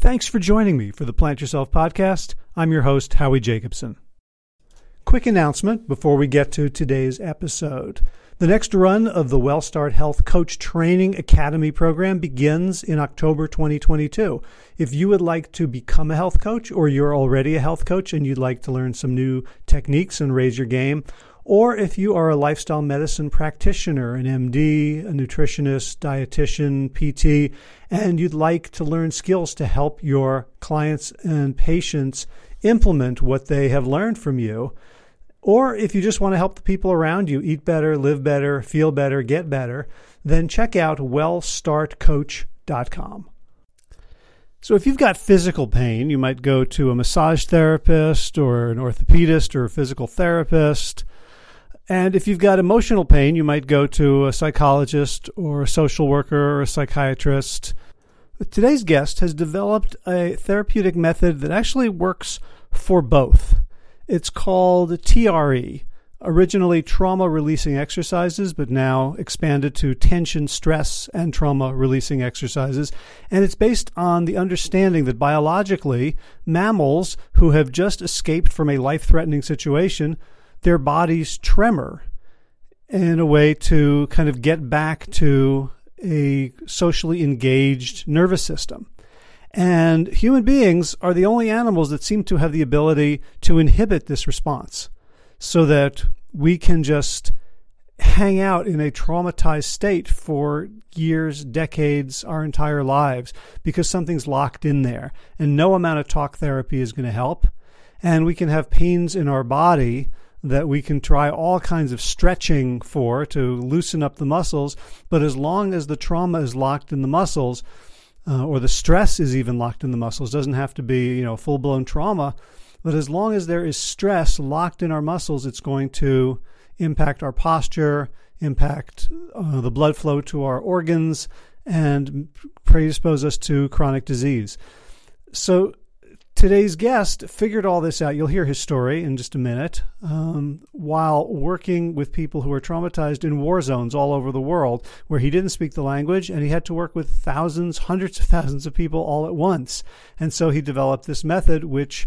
Thanks for joining me for the Plant Yourself podcast. I'm your host, Howie Jacobson. Quick announcement before we get to today's episode. The next run of the WellStart Health Coach Training Academy program begins in October 2022. If you would like to become a health coach or you're already a health coach and you'd like to learn some new techniques and raise your game, or if you are a lifestyle medicine practitioner, an MD, a nutritionist, dietitian, PT, and you'd like to learn skills to help your clients and patients implement what they have learned from you, or if you just want to help the people around you eat better, live better, feel better, get better, then check out wellstartcoach.com. So, if you've got physical pain, you might go to a massage therapist or an orthopedist or a physical therapist. And if you've got emotional pain, you might go to a psychologist or a social worker or a psychiatrist. Today's guest has developed a therapeutic method that actually works for both. It's called TRE, originally trauma releasing exercises, but now expanded to tension, stress, and trauma releasing exercises. And it's based on the understanding that biologically, mammals who have just escaped from a life threatening situation their bodies tremor in a way to kind of get back to a socially engaged nervous system. And human beings are the only animals that seem to have the ability to inhibit this response so that we can just hang out in a traumatized state for years, decades, our entire lives because something's locked in there. And no amount of talk therapy is going to help. And we can have pains in our body that we can try all kinds of stretching for to loosen up the muscles. But as long as the trauma is locked in the muscles, uh, or the stress is even locked in the muscles, doesn't have to be you know full blown trauma. But as long as there is stress locked in our muscles, it's going to impact our posture, impact uh, the blood flow to our organs, and predispose us to chronic disease. So Today's guest figured all this out. You'll hear his story in just a minute. Um, while working with people who are traumatized in war zones all over the world, where he didn't speak the language and he had to work with thousands, hundreds of thousands of people all at once. And so he developed this method which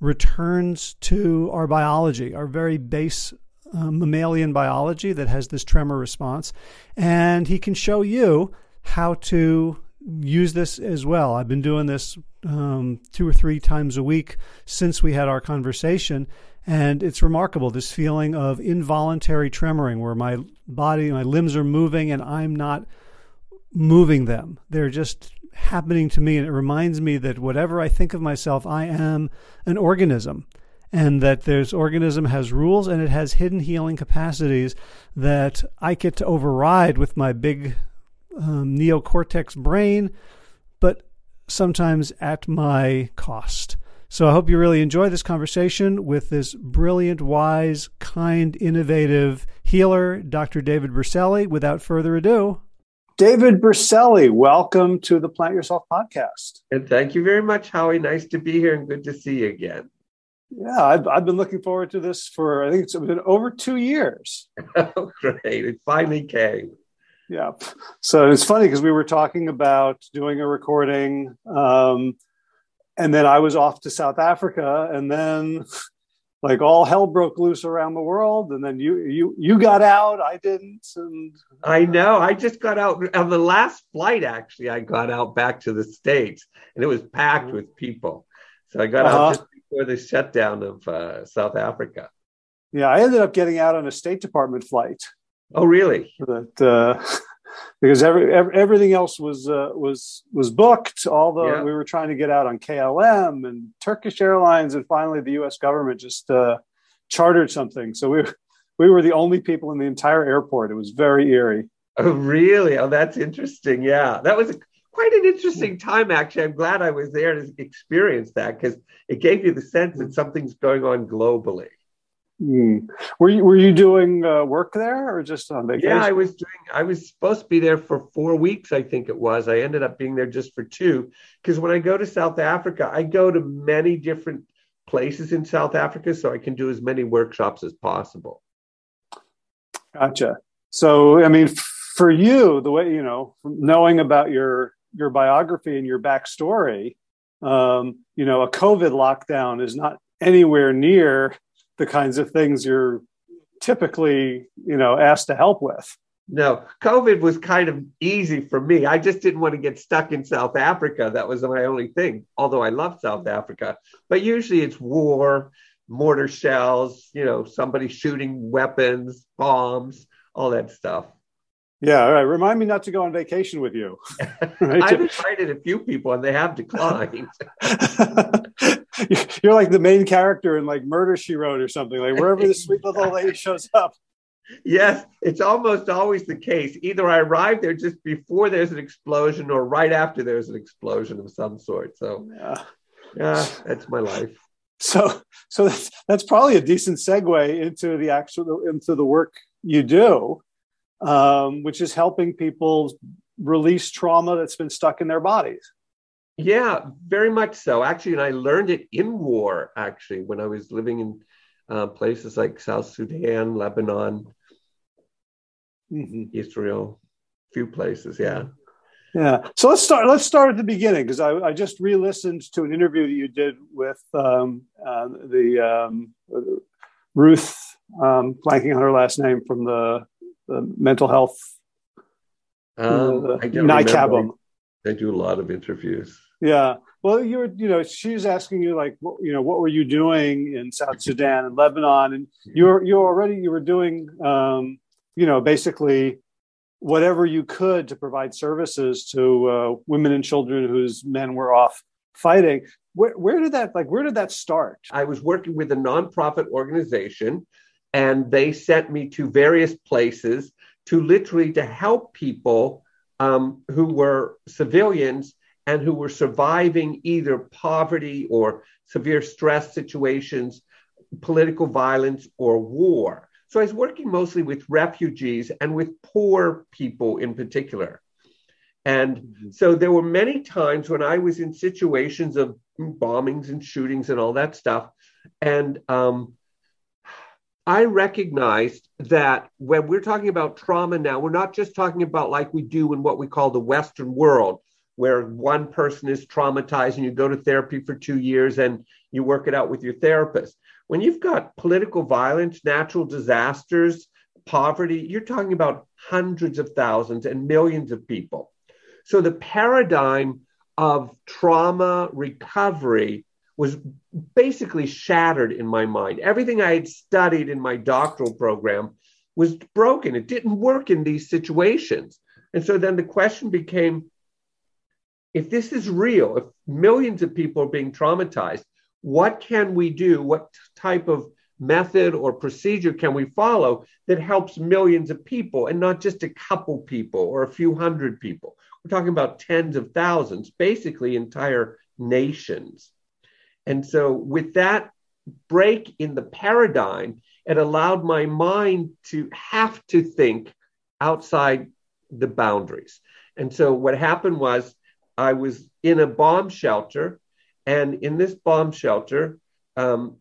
returns to our biology, our very base uh, mammalian biology that has this tremor response. And he can show you how to use this as well. I've been doing this um, two or three times a week since we had our conversation. And it's remarkable this feeling of involuntary tremoring where my body, my limbs are moving and I'm not moving them. They're just happening to me. And it reminds me that whatever I think of myself, I am an organism. And that this organism has rules and it has hidden healing capacities that I get to override with my big um, neocortex brain, but sometimes at my cost. So I hope you really enjoy this conversation with this brilliant, wise, kind, innovative healer, Dr. David Berceli. Without further ado, David Berceli, welcome to the Plant Yourself podcast. And thank you very much, Howie. Nice to be here and good to see you again. Yeah, I've, I've been looking forward to this for, I think it's been over two years. oh, great. It finally came. Yeah. So it's funny because we were talking about doing a recording, um, and then I was off to South Africa, and then like all hell broke loose around the world, and then you you you got out, I didn't, and I know I just got out on the last flight. Actually, I got out back to the states, and it was packed with people. So I got uh-huh. out just before the shutdown of uh, South Africa. Yeah, I ended up getting out on a State Department flight. Oh, really? That uh, because every, every, everything else was uh, was was booked. Although yeah. we were trying to get out on KLM and Turkish Airlines, and finally the U.S. government just uh, chartered something. So we we were the only people in the entire airport. It was very eerie. Oh, really? Oh, that's interesting. Yeah, that was a, quite an interesting time. Actually, I'm glad I was there to experience that because it gave you the sense that something's going on globally. Mm. Were you were you doing uh, work there or just on vacation? Yeah, I was doing. I was supposed to be there for four weeks. I think it was. I ended up being there just for two because when I go to South Africa, I go to many different places in South Africa, so I can do as many workshops as possible. Gotcha. So, I mean, for you, the way you know, knowing about your your biography and your backstory, um, you know, a COVID lockdown is not anywhere near the kinds of things you're typically, you know, asked to help with. No, COVID was kind of easy for me. I just didn't want to get stuck in South Africa. That was my only thing, although I love South Africa. But usually it's war, mortar shells, you know, somebody shooting weapons, bombs, all that stuff. Yeah, all right. Remind me not to go on vacation with you. I've invited a few people and they have declined. You're like the main character in like Murder She Wrote or something, like wherever the sweet little lady shows up. Yes, it's almost always the case. Either I arrive there just before there's an explosion or right after there's an explosion of some sort. So, yeah, yeah that's my life. So, so that's, that's probably a decent segue into the actual into the work you do um, which is helping people release trauma that's been stuck in their bodies. Yeah, very much so. Actually, and I learned it in war, actually, when I was living in uh, places like South Sudan, Lebanon, mm-hmm. Israel, a few places. Yeah. Yeah. So let's start. Let's start at the beginning because I, I, just re-listened to an interview that you did with um, uh, the um, Ruth, um, blanking on her last name from the the mental health. Um, uh, I NICABM. They do a lot of interviews. Yeah. Well, you were, you know, she's asking you like, what, you know, what were you doing in South Sudan and Lebanon, and you're you're already you were doing, um, you know, basically whatever you could to provide services to uh, women and children whose men were off fighting. Where, where did that like? Where did that start? I was working with a nonprofit organization and they sent me to various places to literally to help people um, who were civilians and who were surviving either poverty or severe stress situations, political violence, or war. So I was working mostly with refugees and with poor people in particular. And mm-hmm. so there were many times when I was in situations of bombings and shootings and all that stuff. And um, I recognized that when we're talking about trauma now, we're not just talking about like we do in what we call the Western world, where one person is traumatized and you go to therapy for two years and you work it out with your therapist. When you've got political violence, natural disasters, poverty, you're talking about hundreds of thousands and millions of people. So the paradigm of trauma recovery was basically shattered in my mind. Everything I had studied in my doctoral program was broken. It didn't work in these situations. And so then the question became if this is real, if millions of people are being traumatized, what can we do? What type of method or procedure can we follow that helps millions of people and not just a couple people or a few hundred people? We're talking about tens of thousands, basically entire nations. And so, with that break in the paradigm, it allowed my mind to have to think outside the boundaries. And so, what happened was, I was in a bomb shelter, and in this bomb shelter, um,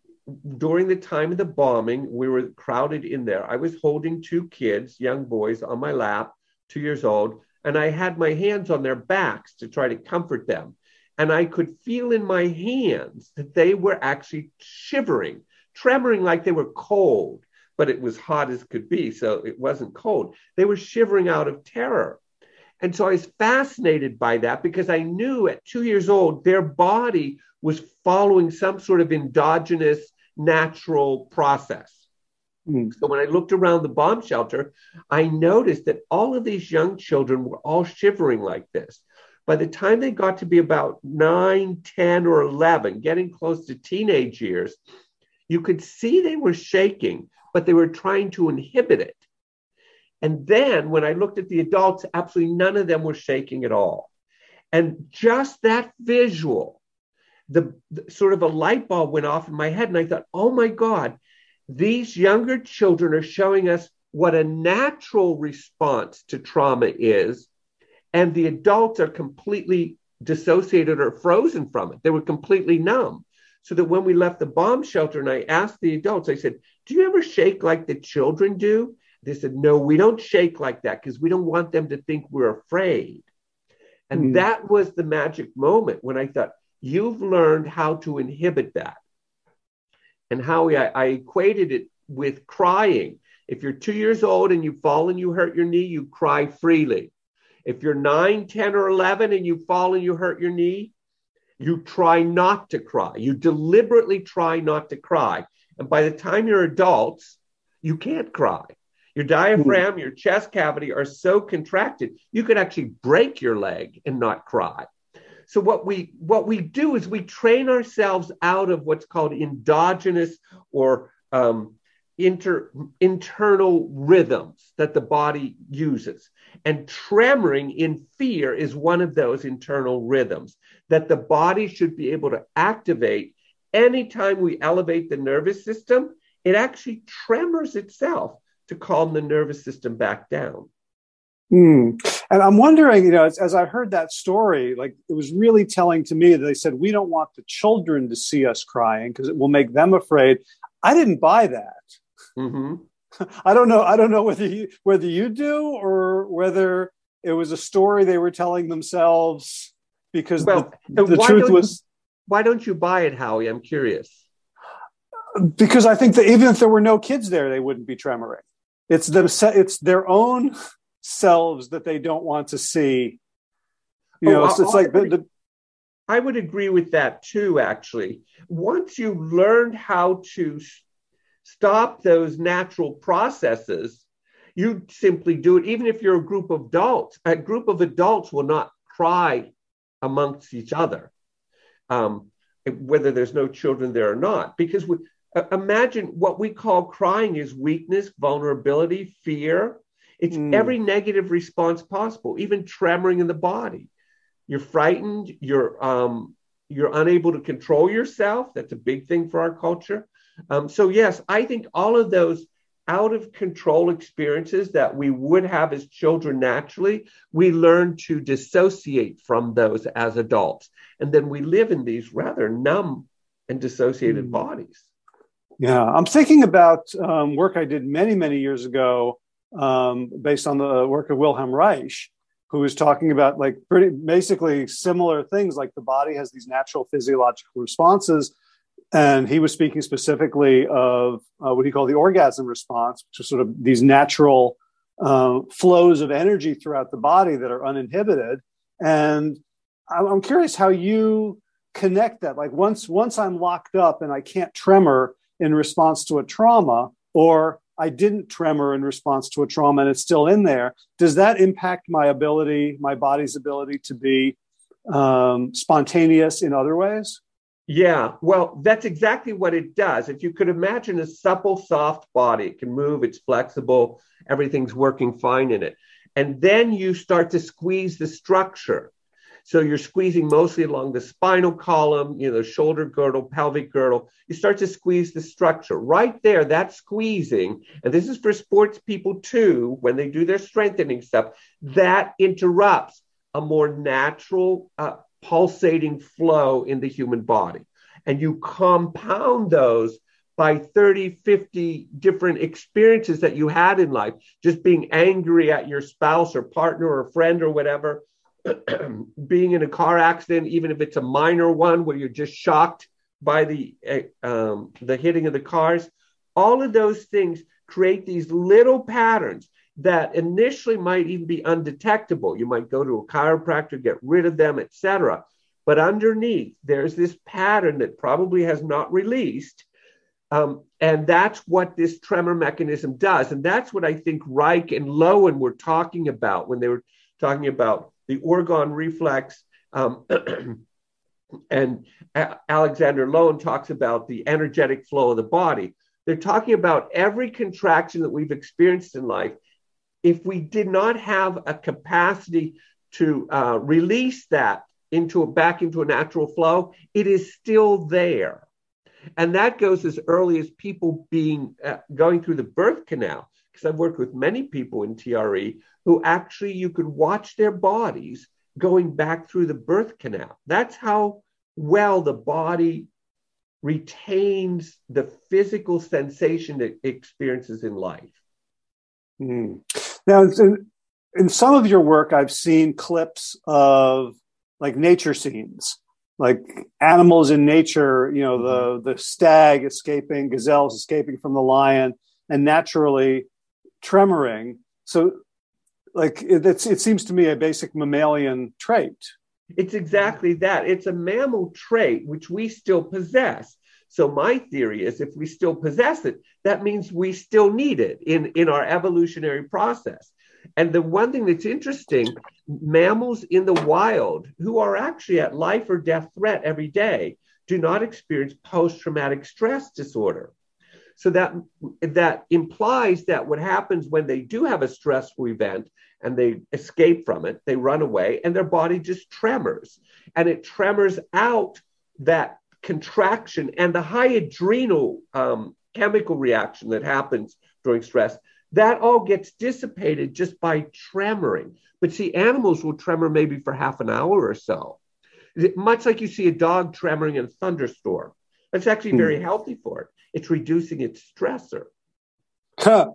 during the time of the bombing, we were crowded in there. I was holding two kids, young boys, on my lap, two years old, and I had my hands on their backs to try to comfort them. And I could feel in my hands that they were actually shivering, tremoring like they were cold, but it was hot as could be. So it wasn't cold. They were shivering out of terror. And so I was fascinated by that because I knew at two years old, their body was following some sort of endogenous natural process. Mm. So when I looked around the bomb shelter, I noticed that all of these young children were all shivering like this. By the time they got to be about 9, 10, or 11, getting close to teenage years, you could see they were shaking, but they were trying to inhibit it. And then when I looked at the adults, absolutely none of them were shaking at all. And just that visual, the, the, sort of a light bulb went off in my head. And I thought, oh my God, these younger children are showing us what a natural response to trauma is and the adults are completely dissociated or frozen from it. They were completely numb. So that when we left the bomb shelter and I asked the adults, I said, Do you ever shake like the children do? They said, No, we don't shake like that because we don't want them to think we're afraid. And mm. that was the magic moment when I thought, you've learned how to inhibit that. And how I, I equated it with crying. If you're two years old and you fall and you hurt your knee, you cry freely. If you're 9, 10, or 11 and you fall and you hurt your knee, you try not to cry. You deliberately try not to cry. And by the time you're adults, you can't cry. Your diaphragm, your chest cavity are so contracted, you could actually break your leg and not cry. So what we what we do is we train ourselves out of what's called endogenous or um, inter, internal rhythms that the body uses. And tremoring in fear is one of those internal rhythms that the body should be able to activate anytime we elevate the nervous system. It actually tremors itself to calm the nervous system back down. Hmm. And I'm wondering, you know, as, as, I heard that story, like it was really telling to me that they said, we don't want the children to see us crying because it will make them afraid. I didn't buy that. Mm-hmm. I don't know. I don't know whether you, whether you do or whether it was a story they were telling themselves because well, the, the truth was. You, why don't you buy it, Howie? I'm curious. Because I think that even if there were no kids there, they wouldn't be tremoring. It's them. It's their own selves that they don't want to see. You oh, know, it's, it's like the, the, I would agree with that too, actually. Once you learned how to stop those natural processes, you simply do it. Even if you're a group of adults, a group of adults will not cry amongst each other, um, whether there's no children there or not. Because we, imagine what we call crying is weakness, vulnerability, fear. It's mm. every negative response possible, even tremoring in the body. You're frightened. You're um, you're unable to control yourself. That's a big thing for our culture. Um, so yes, I think all of those out of control experiences that we would have as children naturally, we learn to dissociate from those as adults, and then we live in these rather numb and dissociated mm. bodies. Yeah, I'm thinking about um, work I did many, many years ago um, based on the work of Wilhelm Reich, who was talking about like pretty basically similar things like the body has these natural physiological responses. And he was speaking specifically of uh, what he called the orgasm response, which is sort of these natural uh, flows of energy throughout the body that are uninhibited. And I'm curious how you connect that. Like once once I'm locked up and I can't tremor in response to a trauma, or I didn't tremor in response to a trauma and it's still in there, does that impact my ability, my body's ability to be um, spontaneous in other ways? Yeah, well, that's exactly what it does. If you could imagine a supple, soft body, it can move, it's flexible, everything's working fine in it. And then you start to squeeze the structure. So you're squeezing mostly along the spinal column, you know, shoulder girdle, pelvic girdle. You start to squeeze the structure. Right there, that squeezing, and this is for sports people too, when they do their strengthening stuff, that interrupts a more natural uh, pulsating flow in the human body. And you compound those by 30, 50 different experiences that you had in life, just being angry at your spouse or partner or friend or whatever, being in a car accident, even if it's a minor one where you're just shocked by the um, the hitting of the cars, all of those things create these little patterns that initially might even be undetectable. You might go to a chiropractor, get rid of them, etc. But underneath, there's this pattern that probably has not released. Um, and that's what this tremor mechanism does. And that's what I think Reich and Lowen were talking about when they were talking about the orgone reflex. Um, and A- Alexander Lowen talks about the energetic flow of the body. They're talking about every contraction that we've experienced in life. If we did not have a capacity to uh, release that into a, back into a natural flow, it is still there. And that goes as early as people being uh, going through the birth canal because I've worked with many people in TRE who actually you could watch their bodies going back through the birth canal. That's how well the body retains the physical sensation it experiences in life. Mm. Now, in, in some of your work, I've seen clips of like nature scenes like animals in nature, you know, the the stag escaping, gazelles escaping from the lion, and naturally tremoring. So, like it, it seems to me a basic mammalian trait. It's exactly that. It's a mammal trait which we still possess. So my theory is if we still possess it, that means we still need it in, in our evolutionary process. And the one thing that's interesting, mammals in the wild who are actually at life or death threat every day do not experience post-traumatic stress disorder. So that that implies that what happens when they do have a stressful event and they escape from it, they run away, and their body just tremors, and it tremors out that contraction and the high adrenal um, chemical reaction that happens during stress. That all gets dissipated just by tremoring. But see, animals will tremor maybe for half an hour or so, much like you see a dog tremoring in a thunderstorm. That's actually hmm. very healthy for it. It's reducing its stressor. Huh.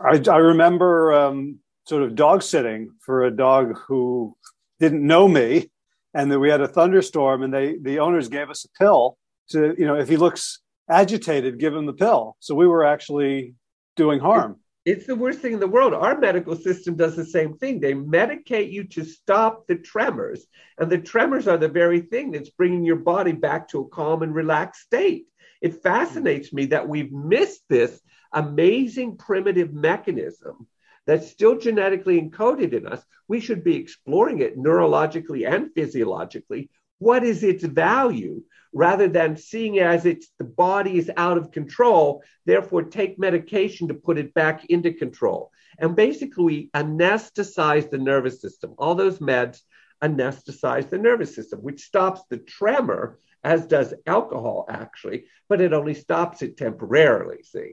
I, I remember um, sort of dog sitting for a dog who didn't know me, and then we had a thunderstorm, and they the owners gave us a pill to you know if he looks agitated, give him the pill. So we were actually doing harm. It's the worst thing in the world. Our medical system does the same thing. They medicate you to stop the tremors, and the tremors are the very thing that's bringing your body back to a calm and relaxed state. It fascinates me that we've missed this amazing primitive mechanism that's still genetically encoded in us. We should be exploring it neurologically and physiologically. What is its value? Rather than seeing as it's the body is out of control, therefore take medication to put it back into control. And basically, we anesthetize the nervous system. All those meds anesthetize the nervous system, which stops the tremor, as does alcohol actually, but it only stops it temporarily. See.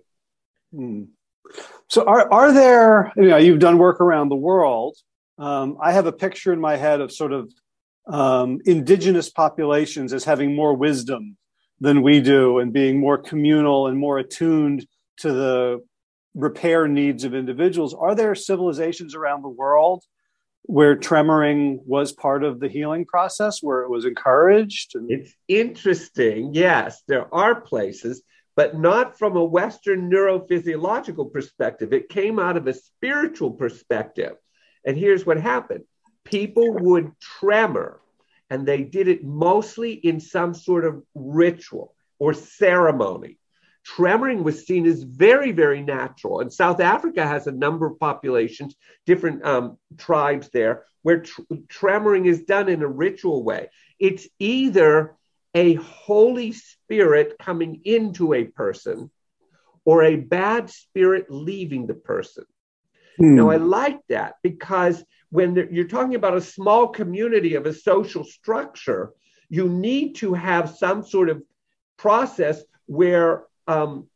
Hmm. So, are are there? You know, you've done work around the world. Um, I have a picture in my head of sort of um, indigenous populations as having more wisdom than we do, and being more communal and more attuned to the repair needs of individuals. Are there civilizations around the world where tremoring was part of the healing process, where it was encouraged? And- it's interesting. Yes, there are places but not from a Western neurophysiological perspective. It came out of a spiritual perspective. And here's what happened people would tremor, and they did it mostly in some sort of ritual or ceremony. Tremoring was seen as very, very natural. And South Africa has a number of populations, different um, tribes there, where tr- tremoring is done in a ritual way. It's either a Holy Spirit coming into a person or a bad spirit leaving the person. Hmm. Now, I like that because when you're talking about a small community of a social structure, you need to have some sort of process where um,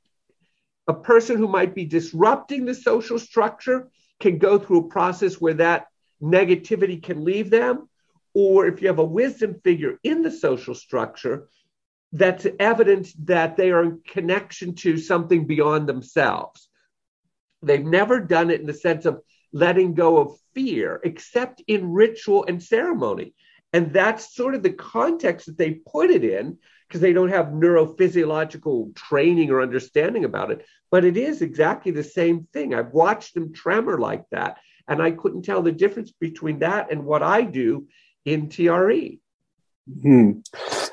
a person who might be disrupting the social structure can go through a process where that negativity can leave them or if you have a wisdom figure in the social structure, that's evidence that they are in connection to something beyond themselves. They've never done it in the sense of letting go of fear, except in ritual and ceremony. And that's sort of the context that they put it in because they don't have neurophysiological training or understanding about it. But it is exactly the same thing. I've watched them tremor like that. And I couldn't tell the difference between that and what I do in TRE. Hmm.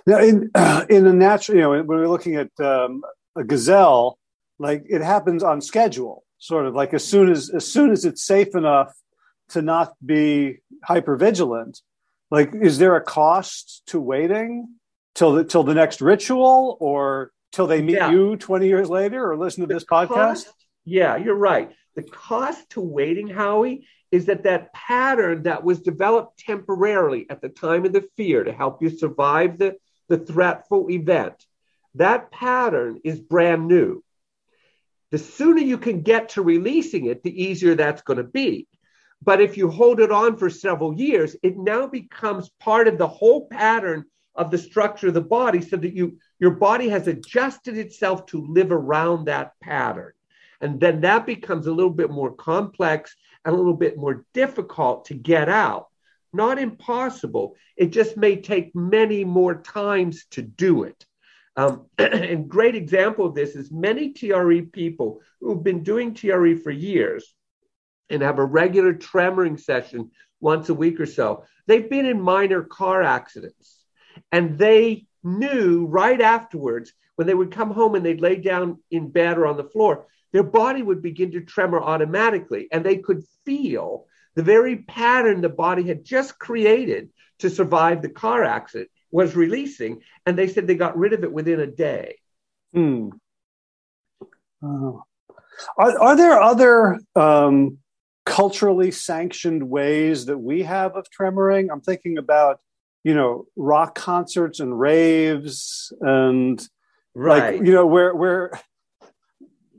Now, in uh, in a natural, you know, when we're looking at um, a gazelle, like it happens on schedule, sort of like as soon as as soon as it's safe enough to not be hyper vigilant. Like, is there a cost to waiting till the till the next ritual, or till they meet yeah. you twenty years later, or listen to the this cost, podcast? Yeah, you're right. The cost to waiting, Howie, is that that pattern that was developed temporarily at the time of the fear to help you survive the, the threatful event, that pattern is brand new. The sooner you can get to releasing it, the easier that's going to be. But if you hold it on for several years, it now becomes part of the whole pattern of the structure of the body so that you your body has adjusted itself to live around that pattern. And then that becomes a little bit more complex and a little bit more difficult to get out. not impossible. It just may take many more times to do it. Um, and great example of this is many TRE people who've been doing TRE for years and have a regular tremoring session once a week or so. They've been in minor car accidents and they knew right afterwards when they would come home and they'd lay down in bed or on the floor, their body would begin to tremor automatically and they could feel the very pattern the body had just created to survive the car accident was releasing. And they said they got rid of it within a day. Hmm. Uh, are, are there other um, culturally sanctioned ways that we have of tremoring? I'm thinking about, you know, rock concerts and raves and right. like, you know, where, where,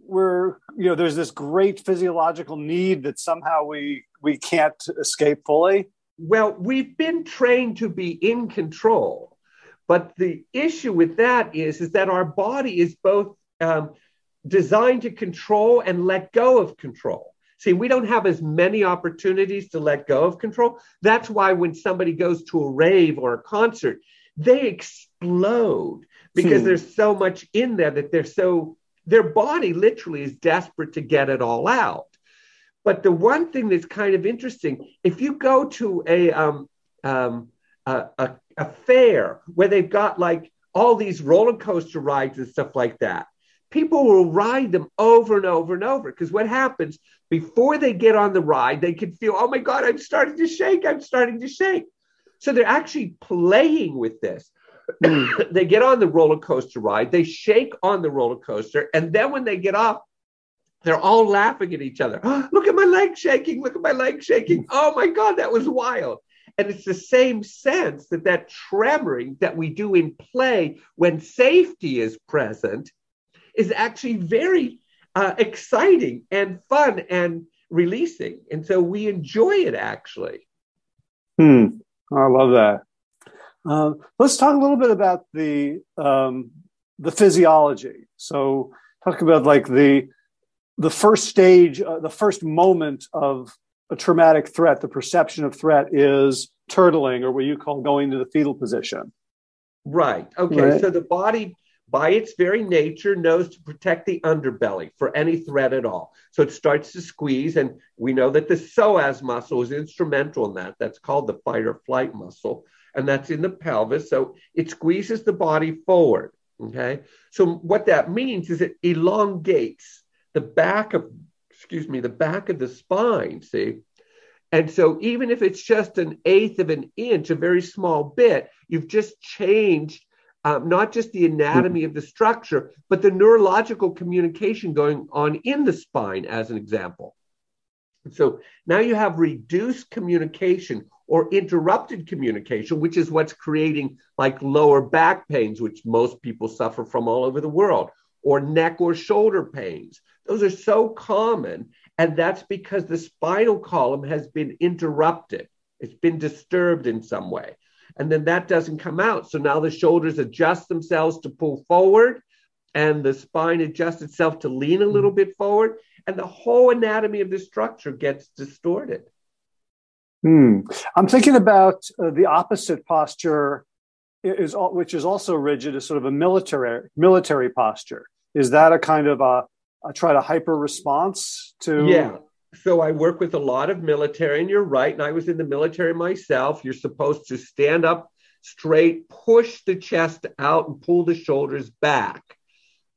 where, you know, there's this great physiological need that somehow we we can't escape fully? Well, we've been trained to be in control, but the issue with that is is that our body is both um, designed to control and let go of control. See, we don't have as many opportunities to let go of control. That's why when somebody goes to a rave or a concert, they explode because hmm. there's so much in there that they're so their body literally is desperate to get it all out. But the one thing that's kind of interesting, if you go to a um, um, a, a, a fair where they've got like all these roller coaster rides and stuff like that, people will ride them over and over and over. Because what happens before they get on the ride, they can feel, oh my God, I'm starting to shake. I'm starting to shake. So they're actually playing with this. they get on the roller coaster ride, they shake on the roller coaster, and then when they get off, they're all laughing at each other. Oh, look at my leg shaking. Look at my leg shaking. Oh my God, that was wild. And it's the same sense that that tremoring that we do in play when safety is present is actually very uh, exciting and fun and releasing. And so we enjoy it actually. Hmm. I love that. Uh, let's talk a little bit about the um, the physiology. So, talk about like the the first stage, uh, the first moment of a traumatic threat, the perception of threat is turtling or what you call going to the fetal position. Right. Okay. Right. So the body, by its very nature, knows to protect the underbelly for any threat at all. So it starts to squeeze. And we know that the psoas muscle is instrumental in that. That's called the fight or flight muscle. And that's in the pelvis. So it squeezes the body forward. Okay. So what that means is it elongates the back of, excuse me, the back of the spine, see? And so even if it's just an eighth of an inch, a very small bit, you've just changed um, not just the anatomy of the structure, but the neurological communication going on in the spine, as an example. So now you have reduced communication or interrupted communication, which is what's creating like lower back pains, which most people suffer from all over the world, or neck or shoulder pains. Those are so common. And that's because the spinal column has been interrupted, it's been disturbed in some way. And then that doesn't come out. So now the shoulders adjust themselves to pull forward, and the spine adjusts itself to lean a little bit forward, and the whole anatomy of the structure gets distorted. Hmm. I'm thinking about uh, the opposite posture is which is also rigid is sort of a military military posture. Is that a kind of a, a try to hyper response to? Yeah. So I work with a lot of military, and you're right. And I was in the military myself. You're supposed to stand up straight, push the chest out, and pull the shoulders back.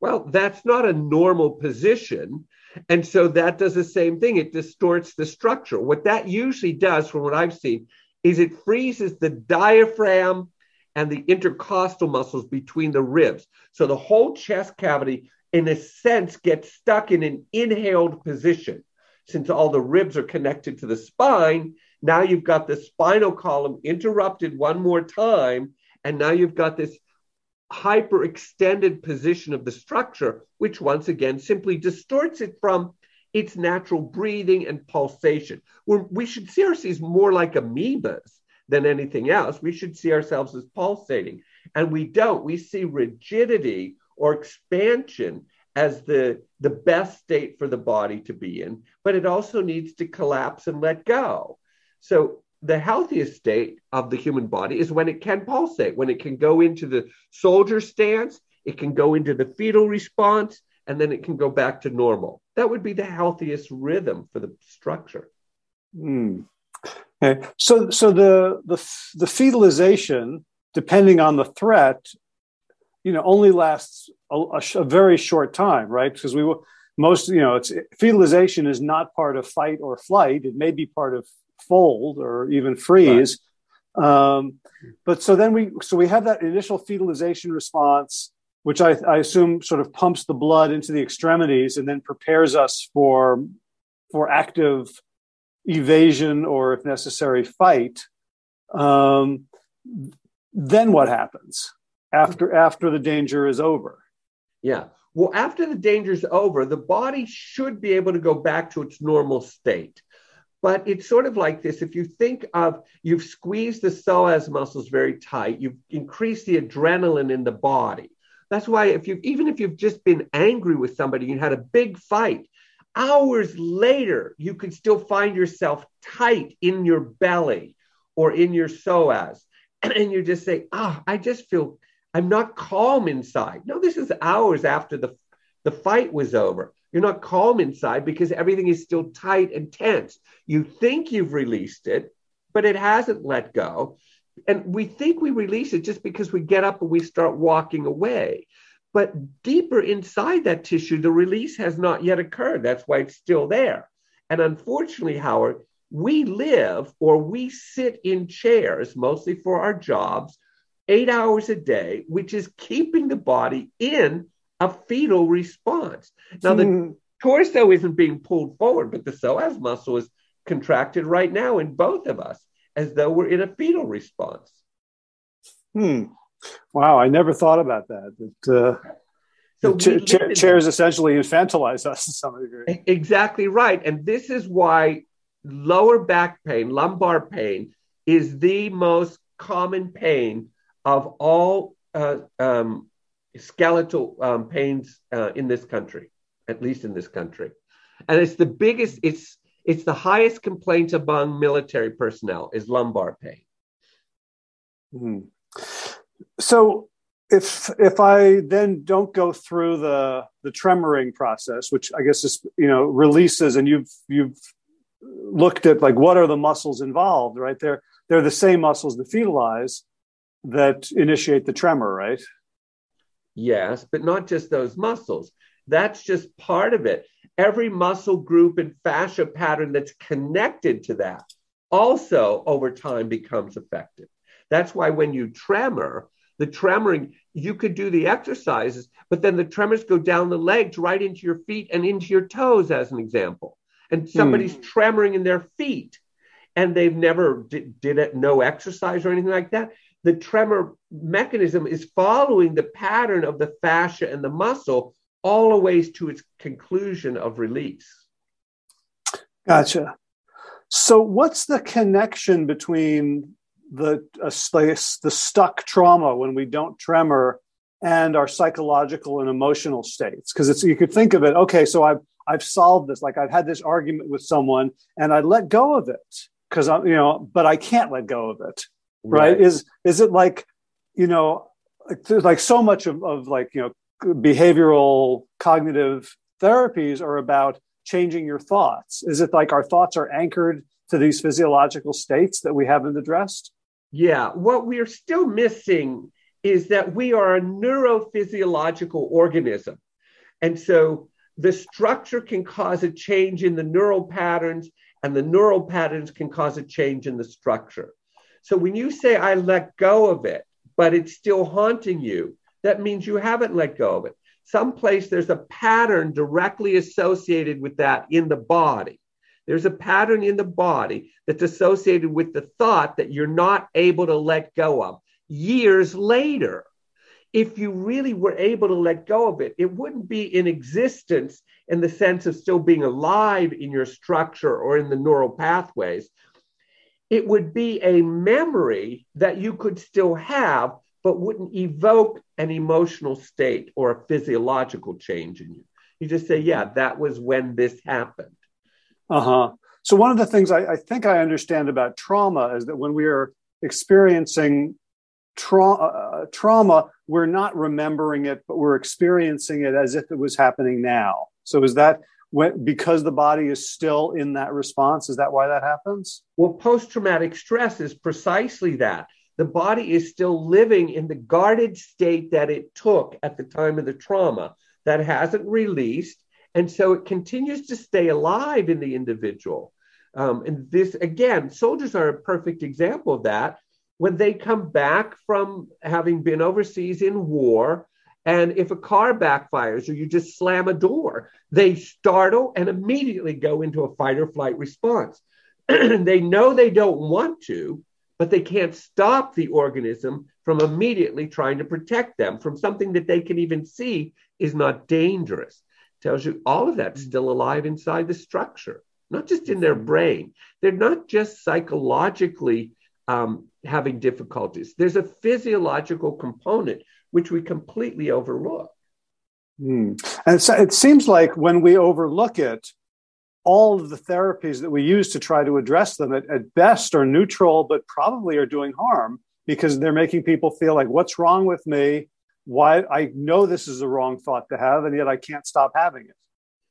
Well, that's not a normal position. And so that does the same thing. It distorts the structure. What that usually does, from what I've seen, is it freezes the diaphragm and the intercostal muscles between the ribs. So the whole chest cavity, in a sense, get stuck in an inhaled position. Since all the ribs are connected to the spine, now you've got the spinal column interrupted one more time. And now you've got this hyperextended position of the structure, which once again simply distorts it from its natural breathing and pulsation. We're, we should see ourselves more like amoebas than anything else. We should see ourselves as pulsating. And we don't. We see rigidity or expansion as the, the best state for the body to be in, but it also needs to collapse and let go. So the healthiest state of the human body is when it can pulsate, when it can go into the soldier stance, it can go into the fetal response, and then it can go back to normal. That would be the healthiest rhythm for the structure. Mm. Okay. So, so the, the the fetalization, depending on the threat, you know, only lasts a, a, a very short time, right? Because we will most, you know, it's fetalization is not part of fight or flight. It may be part of fold or even freeze. Right. Um, but so then we so we have that initial fetalization response, which I, I assume sort of pumps the blood into the extremities and then prepares us for for active evasion or, if necessary, fight, um, then what happens after after the danger is over? Yeah. Well, after the danger is over, the body should be able to go back to its normal state. But it's sort of like this. If you think of you've squeezed the psoas muscles very tight, you've increased the adrenaline in the body. That's why if you even if you've just been angry with somebody, you had a big fight, hours later, you could still find yourself tight in your belly or in your psoas. And you just say, ah, oh, I just feel I'm not calm inside. No, this is hours after the, the fight was over. You're not calm inside because everything is still tight and tense. You think you've released it, but it hasn't let go. And we think we release it just because we get up and we start walking away. But deeper inside that tissue, the release has not yet occurred. That's why it's still there. And unfortunately, Howard, we live or we sit in chairs mostly for our jobs eight hours a day, which is keeping the body in a fetal response. Now, the mm. torso isn't being pulled forward, but the psoas muscle is contracted right now in both of us as though we're in a fetal response. Hmm. Wow, I never thought about that. That uh, so ch- ch- chairs essentially infantilize us to some degree. Exactly right, and this is why lower back pain, lumbar pain, is the most common pain of all uh, um, skeletal um, pains uh, in this country, at least in this country, and it's the biggest. It's it's the highest complaint among military personnel is lumbar pain. Hmm so if if I then don't go through the the tremoring process, which I guess is you know releases, and you've you've looked at like what are the muscles involved, right? They're they're the same muscles that fetalize that initiate the tremor, right? Yes, but not just those muscles. That's just part of it. Every muscle group and fascia pattern that's connected to that also over time becomes affected. That's why when you tremor, the tremoring, you could do the exercises, but then the tremors go down the legs right into your feet and into your toes, as an example. And somebody's mm. tremoring in their feet and they've never did, did it, no exercise or anything like that. The tremor mechanism is following the pattern of the fascia and the muscle all the ways to its conclusion of release. Gotcha. So, what's the connection between the uh, the stuck trauma when we don't tremor and our psychological and emotional states because it's you could think of it okay so i've i've solved this like i've had this argument with someone and i let go of it because i'm you know but i can't let go of it right, right? is is it like you know like, like so much of, of like you know behavioral cognitive therapies are about changing your thoughts is it like our thoughts are anchored to these physiological states that we haven't addressed yeah, what we're still missing is that we are a neurophysiological organism. And so the structure can cause a change in the neural patterns, and the neural patterns can cause a change in the structure. So when you say, I let go of it, but it's still haunting you, that means you haven't let go of it. Someplace there's a pattern directly associated with that in the body. There's a pattern in the body that's associated with the thought that you're not able to let go of years later. If you really were able to let go of it, it wouldn't be in existence in the sense of still being alive in your structure or in the neural pathways. It would be a memory that you could still have, but wouldn't evoke an emotional state or a physiological change in you. You just say, yeah, that was when this happened. Uh huh. So one of the things I, I think I understand about trauma is that when we are experiencing tra- uh, trauma, we're not remembering it, but we're experiencing it as if it was happening now. So is that when, because the body is still in that response? Is that why that happens? Well, post traumatic stress is precisely that. The body is still living in the guarded state that it took at the time of the trauma that hasn't released. And so it continues to stay alive in the individual. Um, and this, again, soldiers are a perfect example of that. When they come back from having been overseas in war, and if a car backfires or you just slam a door, they startle and immediately go into a fight or flight response. they know they don't want to, but they can't stop the organism from immediately trying to protect them from something that they can even see is not dangerous. Tells you all of that's still alive inside the structure, not just in their brain. They're not just psychologically um, having difficulties. There's a physiological component which we completely overlook. Mm. And so it seems like when we overlook it, all of the therapies that we use to try to address them at, at, best are neutral, but probably are doing harm because they're making people feel like, what's wrong with me? Why I know this is a wrong thought to have, and yet I can't stop having it.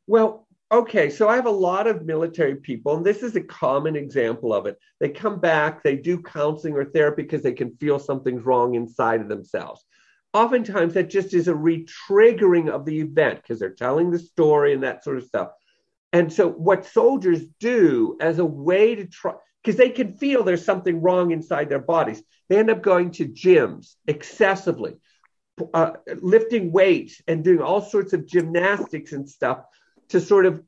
Well, okay, so I have a lot of military people, and this is a common example of it. They come back, they do counseling or therapy because they can feel something's wrong inside of themselves oftentimes that just is a retriggering of the event because they're telling the story and that sort of stuff. And so, what soldiers do as a way to try, because they can feel there's something wrong inside their bodies, they end up going to gyms excessively, uh, lifting weights and doing all sorts of gymnastics and stuff to sort of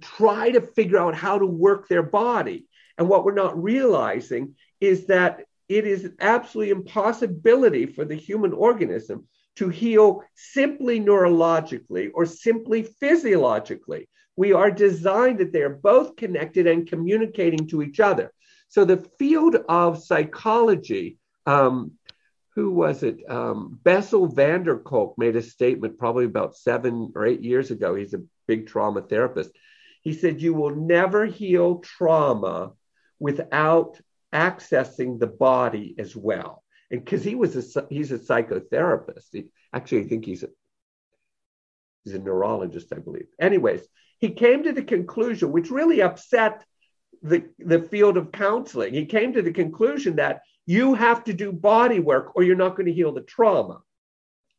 try to figure out how to work their body. And what we're not realizing is that it is an absolutely impossibility for the human organism to heal simply neurologically or simply physiologically. We are designed that they are both connected and communicating to each other. So the field of psychology, um, who was it? Um, Bessel van der Kolk made a statement probably about seven or eight years ago. He's a big trauma therapist. He said, You will never heal trauma without accessing the body as well. And because he was a he's a psychotherapist. He, actually, I think he's a he's a neurologist, I believe. Anyways, he came to the conclusion, which really upset the, the field of counseling. He came to the conclusion that you have to do body work or you're not going to heal the trauma.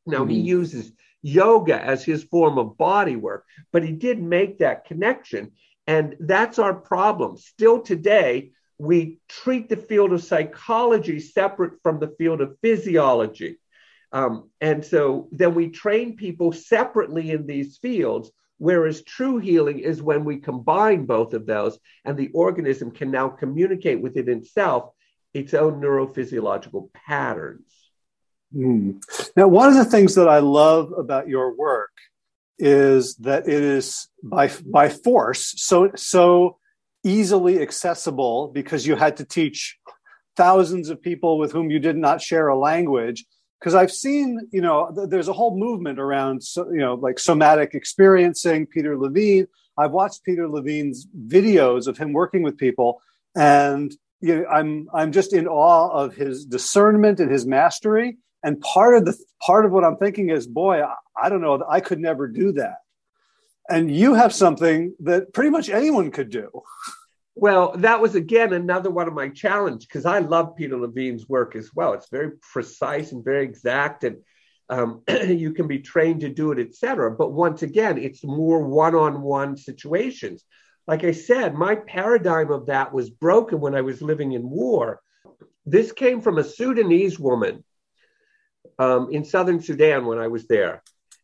Now, mm-hmm. he uses yoga as his form of body work, but he did make that connection. And that's our problem. Still today, we treat the field of psychology separate from the field of physiology. Um, and so then we train people separately in these fields, whereas true healing is when we combine both of those and the organism can now communicate within itself its own neurophysiological patterns. Mm. Now, one of the things that I love about your work is that it is by by force so so easily accessible because you had to teach thousands of people with whom you did not share a language. Because i've seen you know th- there's a whole movement around so, you know like somatic experiencing peter levine. I've watched peter levine's videos of him working with people and you know, i'm i'm just in awe of his discernment and his mastery. And part of the part of what i'm thinking is boy i, I don't know i could never do that and you have something that pretty much anyone could do. Well, that was again another one of my challenge because I love Peter Levine's work as well. It's very precise and very exact, and um, you can be trained to do it, etc. But once again, it's more one-on-one situations. Like I said, my paradigm of that was broken when I was living in war. This came from a Sudanese woman um, in southern Sudan when I was there.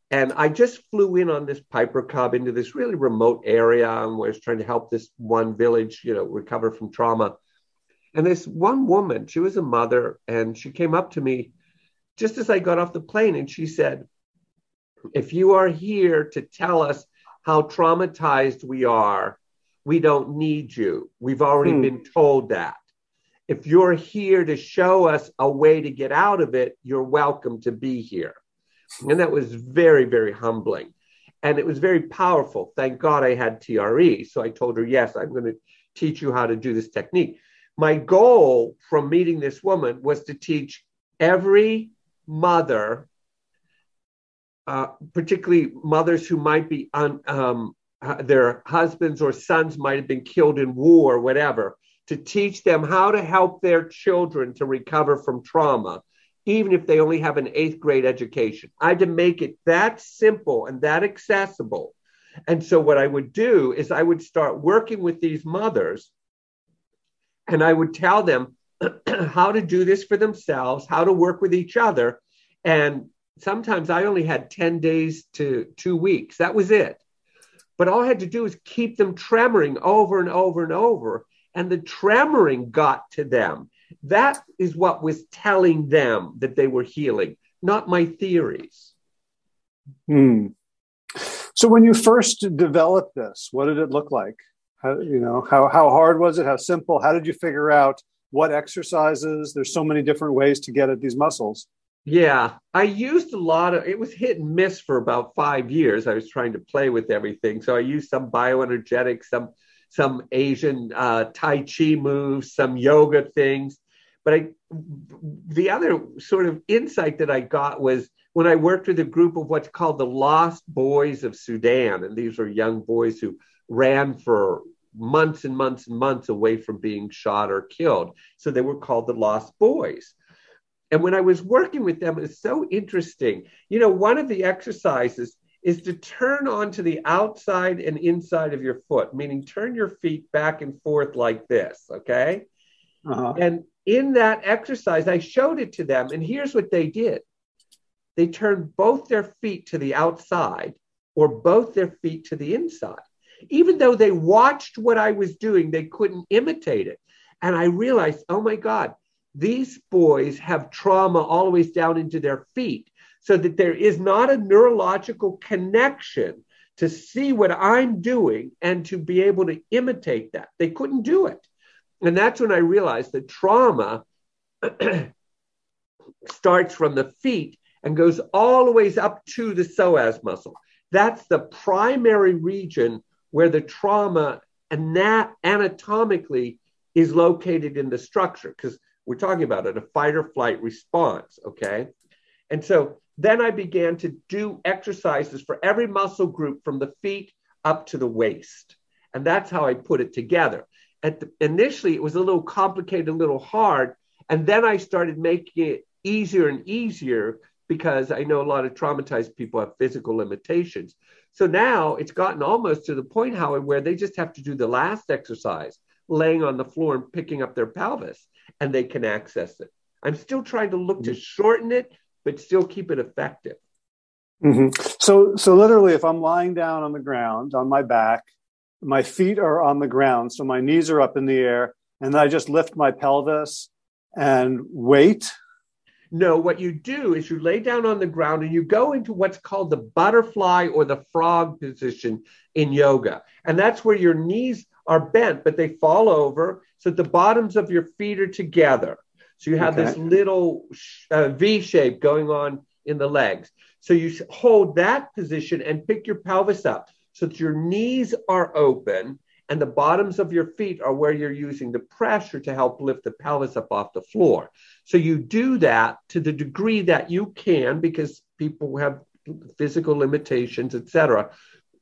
And I just flew in on this Piper Cub into this really remote area and was trying to help this one village, you know, recover from trauma. And this one woman, she was a mother, and she came up to me just as I got off the plane and she said, If you are here to tell us how traumatized we are, we don't need you. We've already hmm. been told that. If you're here to show us a way to get out of it, you're welcome to be here. And that was very, very humbling. And it was very powerful. Thank God I had TRE. So I told her, yes, I'm going to teach you how to do this technique. My goal from meeting this woman was to teach every mother, uh, particularly mothers who might be on um, their husbands or sons might have been killed in war, whatever, to teach them how to help their children to recover from trauma, even if they only have an eighth grade education. I had to make it that simple and that accessible. And so, what I would do is I would start working with these mothers and I would tell them how to do this for themselves, how to work with each other. And sometimes I only had 10 days to two weeks. That was it. But all I had to do was keep them tremoring over and over and over. And the tremoring got to them. That is what was telling them that they were healing, not my theories. Hmm. So when you first developed this, what did it look like? How, you know, how, how hard was it? How simple? How did you figure out what exercises? There's so many different ways to get at these muscles. Yeah, I used a lot of it was hit and miss for about five years. I was trying to play with everything. So I used some bioenergetics, some some Asian uh, Tai Chi moves, some yoga things. But I the other sort of insight that I got was when I worked with a group of what's called the Lost Boys of Sudan. And these are young boys who ran for months and months and months away from being shot or killed. So they were called the Lost Boys. And when I was working with them, it's so interesting. You know, one of the exercises is to turn onto the outside and inside of your foot, meaning turn your feet back and forth like this. Okay. Uh-huh. And in that exercise, I showed it to them. And here's what they did they turned both their feet to the outside or both their feet to the inside. Even though they watched what I was doing, they couldn't imitate it. And I realized, oh my God, these boys have trauma all the way down into their feet so that there is not a neurological connection to see what I'm doing and to be able to imitate that. They couldn't do it. And that's when I realized that trauma starts from the feet and goes all the ways up to the psoas muscle. That's the primary region where the trauma anatomically is located in the structure because we're talking about it, a fight or flight response. Okay. And so then I began to do exercises for every muscle group from the feet up to the waist. And that's how I put it together. At the, initially, it was a little complicated, a little hard. And then I started making it easier and easier because I know a lot of traumatized people have physical limitations. So now it's gotten almost to the point, Howard, where they just have to do the last exercise, laying on the floor and picking up their pelvis and they can access it. I'm still trying to look to mm-hmm. shorten it, but still keep it effective. Mm-hmm. So, so literally, if I'm lying down on the ground on my back, my feet are on the ground, so my knees are up in the air, and I just lift my pelvis and wait. No, what you do is you lay down on the ground and you go into what's called the butterfly or the frog position in yoga. And that's where your knees are bent, but they fall over. So the bottoms of your feet are together. So you have okay. this little uh, V shape going on in the legs. So you hold that position and pick your pelvis up so that your knees are open and the bottoms of your feet are where you're using the pressure to help lift the pelvis up off the floor. So you do that to the degree that you can because people have physical limitations, etc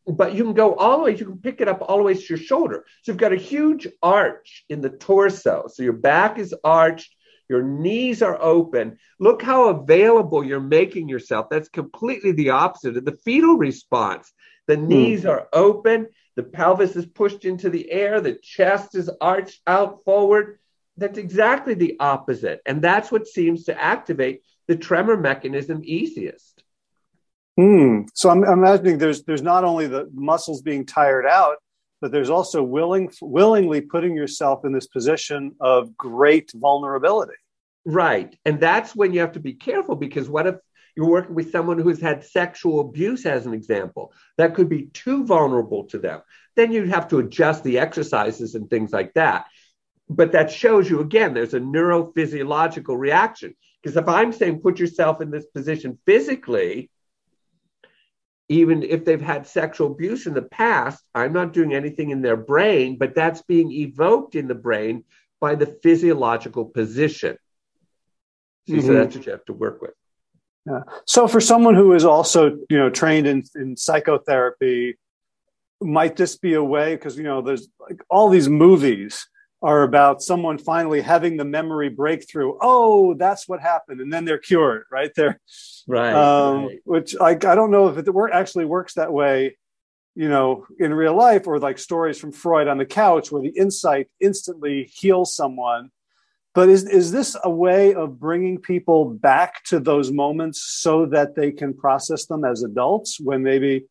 but you can go all the way, you can pick it up all the way to your shoulder. So you've got a huge arch in the torso. So your back is arched, your knees are open. Look how available you're making yourself. That's completely the opposite of the fetal response. The hmm. knees mm. are open, the pelvis is pushed into the air, the chest is arched out forward. That's exactly the opposite. And that's what seems to activate the tremor mechanism easiest. Hmm. So I'm, I'm imagining there's there's not only the muscles being tired out, but there's also willing willingly putting yourself in this position of great vulnerability. Right, and that's when you have to be careful because what if you're working with someone who's had sexual abuse, as an example, that could be too vulnerable to them. Then you'd have to adjust the exercises and things like that. But that shows you again, there's a neurophysiological reaction. Because if I'm saying put yourself in this position physically, even if they've had sexual abuse in the past, I'm not doing anything in their brain, but that's being evoked in the brain by the physiological position. See, mm-hmm. So that's what you have to work with. Yeah. So for someone who is also, you know, trained in, in psychotherapy, might this be a way? Because you know, there's like all these movies are about someone finally having the memory breakthrough. Oh, that's what happened, and then they're cured, right? There, right, um, right. Which like I don't know if it work, actually works that way, you know, in real life, or like stories from Freud on the couch, where the insight instantly heals someone. But is is this a way of bringing people back to those moments so that they can process them as adults when maybe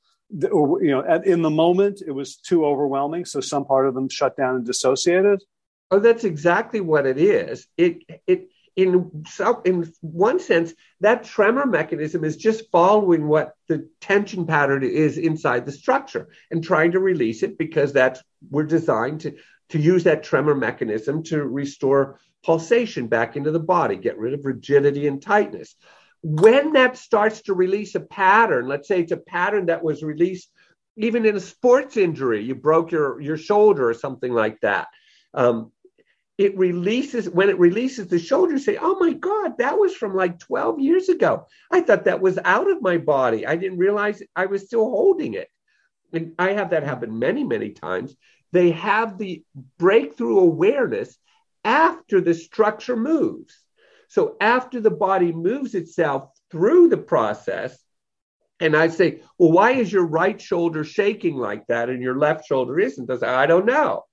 or you know at, in the moment it was too overwhelming so some part of them shut down and dissociated oh that's exactly what it is it it in some in one sense that tremor mechanism is just following what the tension pattern is inside the structure and trying to release it because that's we're designed to to use that tremor mechanism to restore pulsation back into the body get rid of rigidity and tightness when that starts to release a pattern, let's say it's a pattern that was released even in a sports injury, you broke your, your shoulder or something like that. Um, it releases, when it releases the shoulder, say, oh my God, that was from like 12 years ago. I thought that was out of my body. I didn't realize I was still holding it. And I have that happen many, many times. They have the breakthrough awareness after the structure moves. So after the body moves itself through the process, and I say, well, why is your right shoulder shaking like that and your left shoulder isn't? I say, I don't know.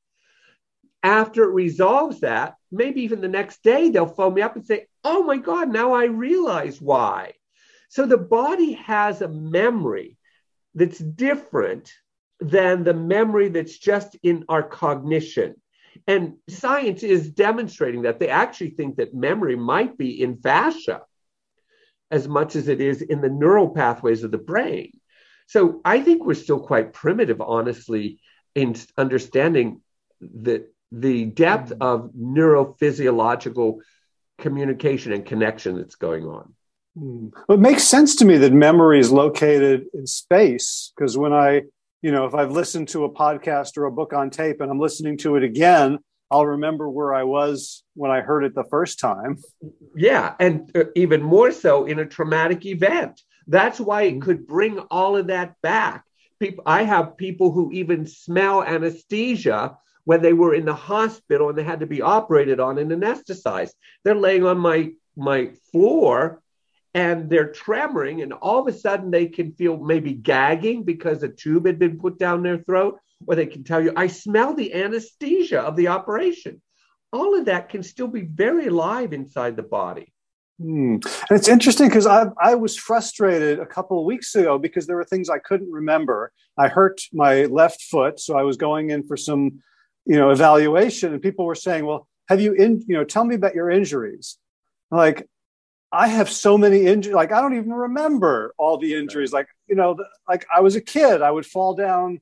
After it resolves that, maybe even the next day, they'll phone me up and say, oh my God, now I realize why. So the body has a memory that's different than the memory that's just in our cognition. And science is demonstrating that they actually think that memory might be in fascia as much as it is in the neural pathways of the brain. So I think we're still quite primitive, honestly, in understanding the, the depth of neurophysiological communication and connection that's going on. Hmm. Well, it makes sense to me that memory is located in space because when I you know, if I've listened to a podcast or a book on tape and I'm listening to it again, I'll remember where I was when I heard it the first time. Yeah, and uh, even more so in a traumatic event. That's why it could bring all of that back. People, I have people who even smell anesthesia when they were in the hospital and they had to be operated on and anesthetized. They're laying on my my floor and they're tremoring, and all of a sudden they can feel maybe gagging because a tube had been put down their throat, or they can tell you, I smell the anesthesia of the operation. All of that can still be very alive inside the body. Hmm. And it's interesting because I, I was frustrated a couple of weeks ago because there were things I couldn't remember. I hurt my left foot, so I was going in for some, you know, evaluation, and people were saying, "Well, have you in, you know, tell me about your injuries." like I have so many injuries. Like I don't even remember all the injuries. Like you know, like I was a kid, I would fall down,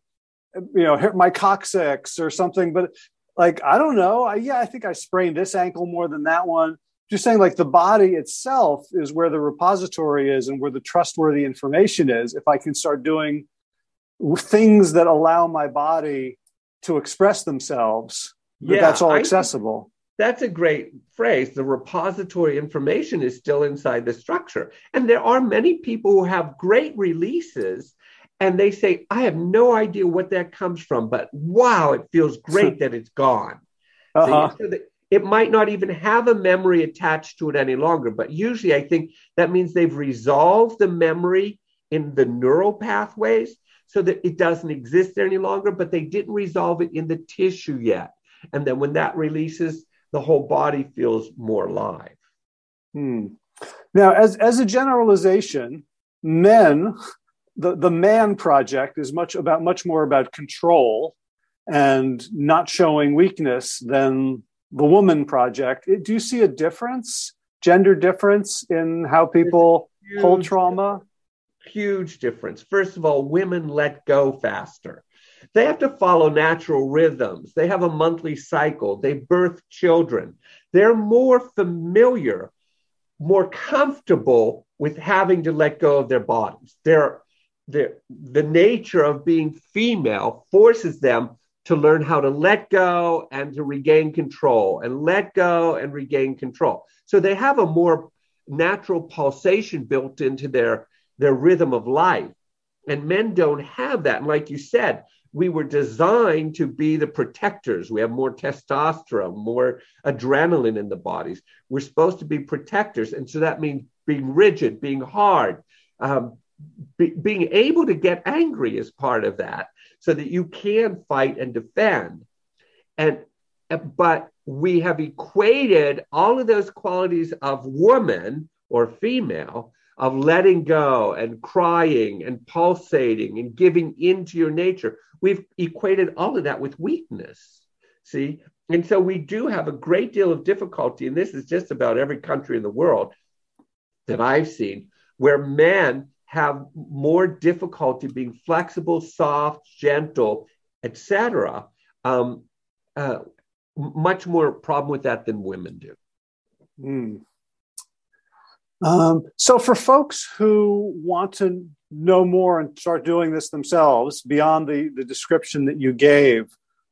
you know, hit my coccyx or something. But like I don't know. I, yeah, I think I sprained this ankle more than that one. Just saying, like the body itself is where the repository is and where the trustworthy information is. If I can start doing things that allow my body to express themselves, yeah, that's all accessible. That's a great phrase. The repository information is still inside the structure. And there are many people who have great releases and they say, I have no idea what that comes from, but wow, it feels great that it's gone. Uh-huh. So it might not even have a memory attached to it any longer, but usually I think that means they've resolved the memory in the neural pathways so that it doesn't exist there any longer, but they didn't resolve it in the tissue yet. And then when that releases, the whole body feels more alive. Hmm. Now, as, as a generalization, men, the, the man project is much about much more about control and not showing weakness than the woman project. Do you see a difference, gender difference in how people hold trauma? Huge difference. First of all, women let go faster. They have to follow natural rhythms. They have a monthly cycle. They birth children. They're more familiar, more comfortable with having to let go of their bodies. They're the, the nature of being female forces them to learn how to let go and to regain control and let go and regain control. So they have a more natural pulsation built into their, their rhythm of life. And men don't have that. And like you said, we were designed to be the protectors. We have more testosterone, more adrenaline in the bodies. We're supposed to be protectors. And so that means being rigid, being hard, um, be, being able to get angry is part of that so that you can fight and defend. And but we have equated all of those qualities of woman or female of letting go and crying and pulsating and giving into your nature. We've equated all of that with weakness. See? And so we do have a great deal of difficulty, and this is just about every country in the world that I've seen, where men have more difficulty being flexible, soft, gentle, etc. Um, uh, much more problem with that than women do. Mm. Um, so, for folks who want to know more and start doing this themselves beyond the, the description that you gave,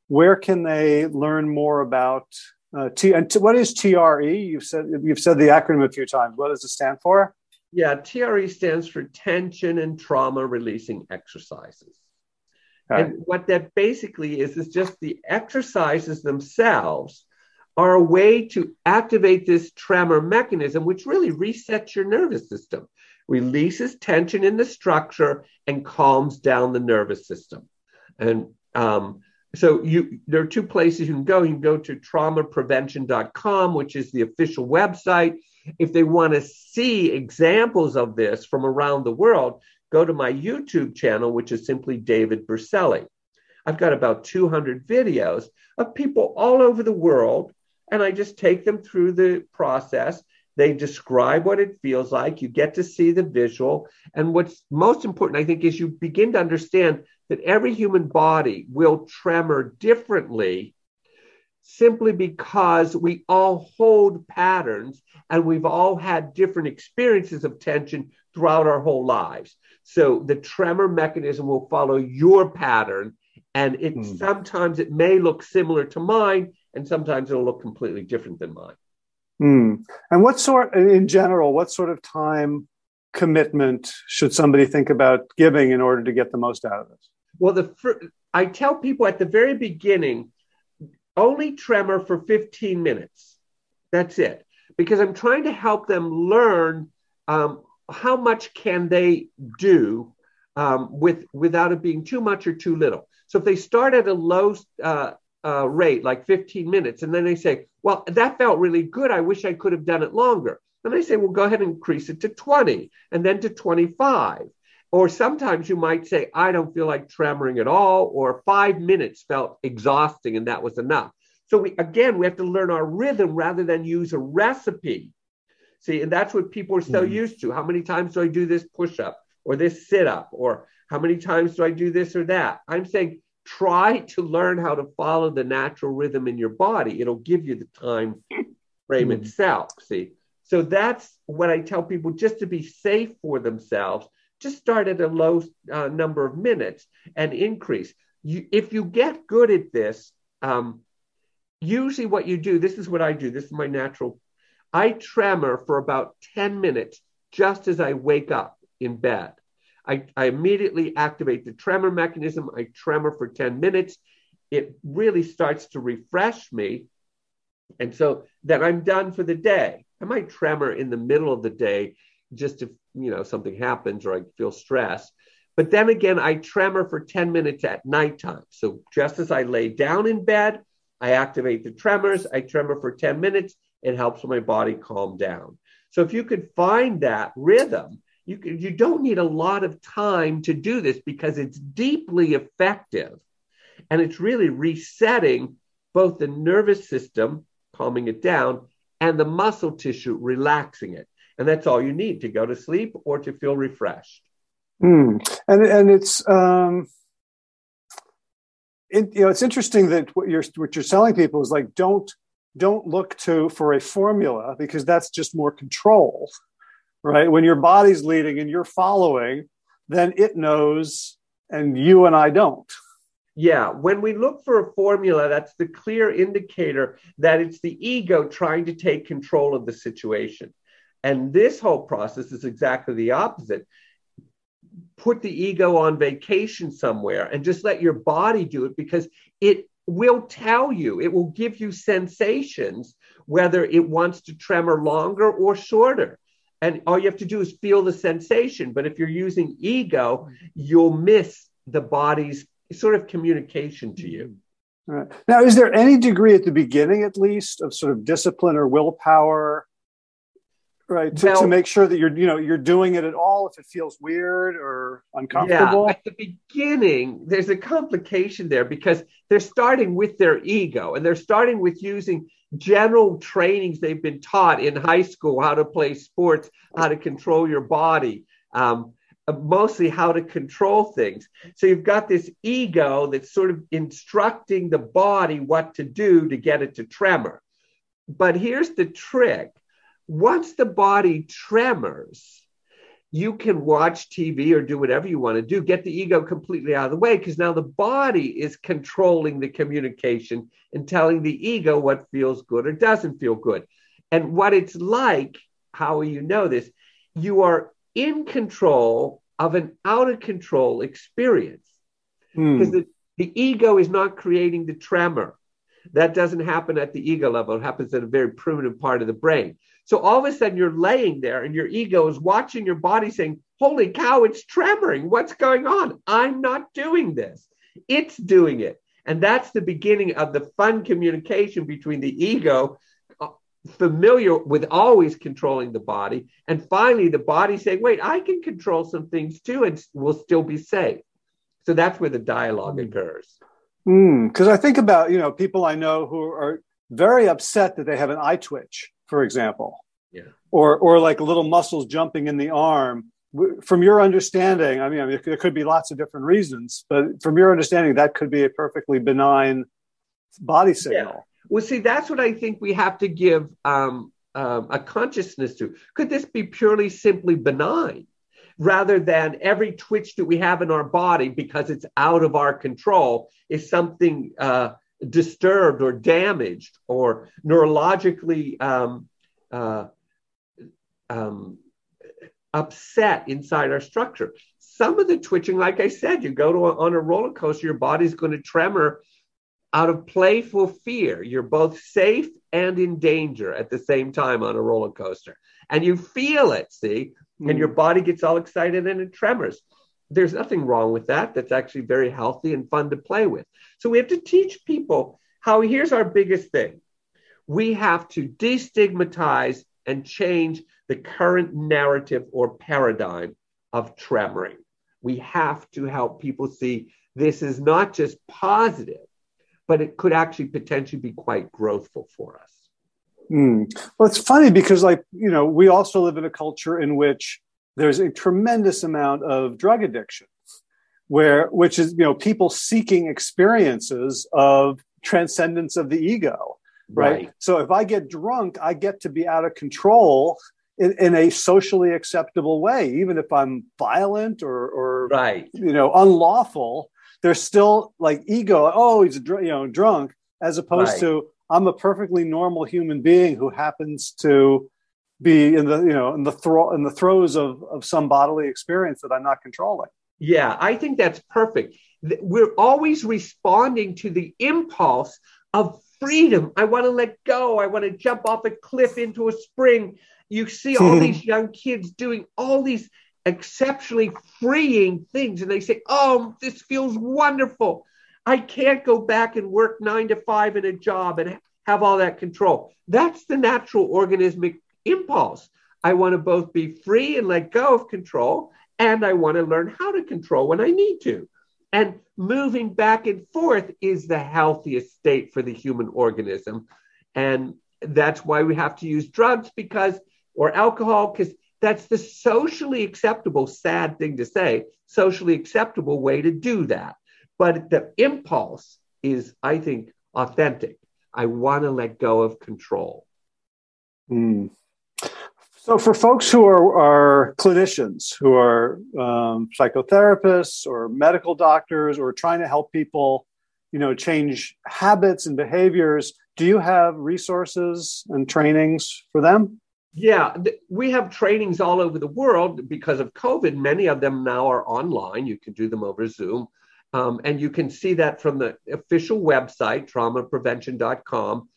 where can they learn more about uh, T? And t- what is TRE? You've said you've said the acronym a few times. What does it stand for? Yeah, TRE stands for tension and trauma releasing exercises. Okay. And what that basically is, is just the exercises themselves are a way to activate this tremor mechanism, which really resets your nervous system, releases tension in the structure, and calms down the nervous system. And um, so you there are two places you can go. You can go to traumaprevention.com, which is the official website. If they want to see examples of this from around the world, go to my YouTube channel, which is simply David Berceli. I've got about 200 videos of people all over the world, and I just take them through the process. They describe what it feels like. You get to see the visual. And what's most important, I think, is you begin to understand that every human body will tremor differently simply because we all hold patterns and we've all had different experiences of tension throughout our whole lives. So the tremor mechanism will follow your pattern and it mm. sometimes it may look similar to mine and sometimes it'll look completely different than mine. Mm. And what sort in general what sort of time commitment should somebody think about giving in order to get the most out of this? Well, the I tell people at the very beginning only tremor for 15 minutes. That's it. Because I'm trying to help them learn um, how much can they do um, with without it being too much or too little. So if they start at a low uh, uh, rate, like 15 minutes, and then they say, "Well, that felt really good. I wish I could have done it longer." And they say, "Well, go ahead and increase it to 20, and then to 25." Or sometimes you might say, I don't feel like tremoring at all, or five minutes felt exhausting and that was enough. So we again we have to learn our rhythm rather than use a recipe. See, and that's what people are so mm-hmm. used to. How many times do I do this push-up or this sit-up? Or how many times do I do this or that? I'm saying try to learn how to follow the natural rhythm in your body. It'll give you the time frame mm-hmm. itself. See. So that's what I tell people just to be safe for themselves just start at a low uh, number of minutes and increase. You, if you get good at this, um, usually what you do, this is what I do, this is my natural. I tremor for about 10 minutes just as I wake up in bed. I, I immediately activate the tremor mechanism. I tremor for 10 minutes. It really starts to refresh me. And so then I'm done for the day. I might tremor in the middle of the day just if you know something happens or I feel stressed. But then again, I tremor for 10 minutes at nighttime. So just as I lay down in bed, I activate the tremors. I tremor for 10 minutes. It helps my body calm down. So if you could find that rhythm, you, you don't need a lot of time to do this because it's deeply effective. And it's really resetting both the nervous system, calming it down, and the muscle tissue, relaxing it and that's all you need to go to sleep or to feel refreshed. Mm. And and it's um, it, you know it's interesting that what you're what you're telling people is like don't don't look to for a formula because that's just more control, right? When your body's leading and you're following, then it knows and you and I don't. Yeah, when we look for a formula, that's the clear indicator that it's the ego trying to take control of the situation. And this whole process is exactly the opposite. Put the ego on vacation somewhere and just let your body do it because it will tell you, it will give you sensations, whether it wants to tremor longer or shorter. And all you have to do is feel the sensation. But if you're using ego, you'll miss the body's sort of communication to you. Right. Now, is there any degree at the beginning, at least, of sort of discipline or willpower, right, to, well, to make sure that you're, you know, you're doing it at all if it feels weird or uncomfortable? Yeah, at the beginning, there's a complication there because they're starting with their ego and they're starting with using general trainings they've been taught in high school, how to play sports, how to control your body. Um, mostly how to control things. So you've got this ego that's sort of instructing the body what to do to get it to tremor. But here's the trick once the body tremors, you can watch TV or do whatever you want to do, get the ego completely out of the way because now the body is controlling the communication and telling the ego what feels good or doesn't feel good. And what it's like, how you know this? You are in control of an out of control experience. Because hmm. the, the ego is not creating the tremor. That doesn't happen at the ego level. It happens at a very primitive part of the brain. So all of a sudden you're laying there and your ego is watching your body saying, Holy cow, it's tremoring. What's going on? I'm not doing this. It's doing it. And that's the beginning of the fun communication between the ego familiar with always controlling the body. And finally, the body saying, wait, I can control some things too and we'll still be safe. So that's where the dialogue mm. occurs. Because mm, I think about, you know, people I know who are very upset that they have an eye twitch, for example. Yeah. Or, or like little muscles jumping in the arm. From your understanding, I mean, I mean, there could be lots of different reasons, but from your understanding, that could be a perfectly benign body signal. Yeah. Well, see, that's what I think we have to give um, um, a consciousness to. Could this be purely simply benign? Rather than every twitch that we have in our body because it's out of our control is something uh, disturbed or damaged or neurologically um, uh, um, upset inside our structure. Some of the twitching, like I said, you go to a, on a roller coaster, your body's going to tremor out of playful fear. You're both safe and in danger at the same time on a roller coaster. And you feel it, see? Mm. And your body gets all excited and it tremors. There's nothing wrong with that. That's actually very healthy and fun to play with. So we have to teach people how here's our biggest thing we have to destigmatize and change the current narrative or paradigm of tremoring. We have to help people see this is not just positive, but it could actually potentially be quite growthful for us. Mm. Well, it's funny because, like, you know, we also live in a culture in which there's a tremendous amount of drug addiction, where, which is, you know, people seeking experiences of transcendence of the ego, right? right. So if I get drunk, I get to be out of control in, in, a socially acceptable way, even if I'm violent or, or right. you know, unlawful there's still like ego. Oh, he's you know drunk, as opposed right. to I'm a perfectly normal human being who happens to be in the you know in the thro- in the throes of of some bodily experience that I'm not controlling. Yeah, I think that's perfect. We're always responding to the impulse of freedom. I want to let go. I want to jump off a cliff into a spring. You see all these young kids doing all these exceptionally freeing things and they say, Oh, this feels wonderful. I can't go back and work nine to five in a job and have all that control. That's the natural organismic impulse. I want to both be free and let go of control, and I want to learn how to control when I need to. And moving back and forth is the healthiest state for the human organism. And that's why we have to use drugs because, or alcohol, because that's the socially acceptable, sad thing to say, socially acceptable way to do that. But the impulse is, I think, authentic. I want to let go of control. Mm. So, for folks who are, are clinicians, who are um, psychotherapists or medical doctors, or trying to help people, you know, change habits and behaviors, do you have resources and trainings for them? Yeah, we have trainings all over the world because of COVID. Many of them now are online. You can do them over Zoom. Um, and you can see that from the official website, traumaprevention.com.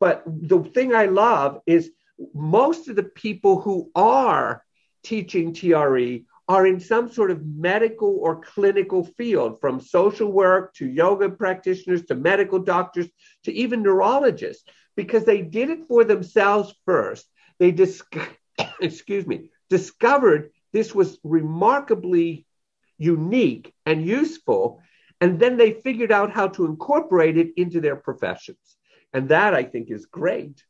But the thing I love is most of the people who are teaching TRE are in some sort of medical or clinical field, from social work to yoga practitioners to medical doctors to even neurologists, because they did it for themselves first. They dis- excuse me, discovered this was remarkably unique and useful, and then they figured out how to incorporate it into their professions. And that I think is great.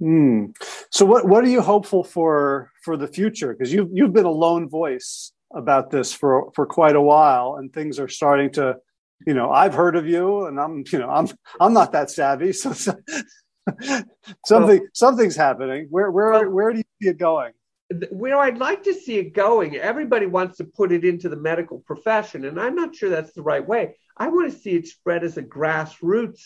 Hmm. So what what are you hopeful for for the future? Because you've you've been a lone voice about this for for quite a while, and things are starting to, you know, I've heard of you, and I'm you know I'm I'm not that savvy, so, so something well, something's happening. Where where well, where do you see it going? Where I'd like to see it going, everybody wants to put it into the medical profession, and I'm not sure that's the right way. I want to see it spread as a grassroots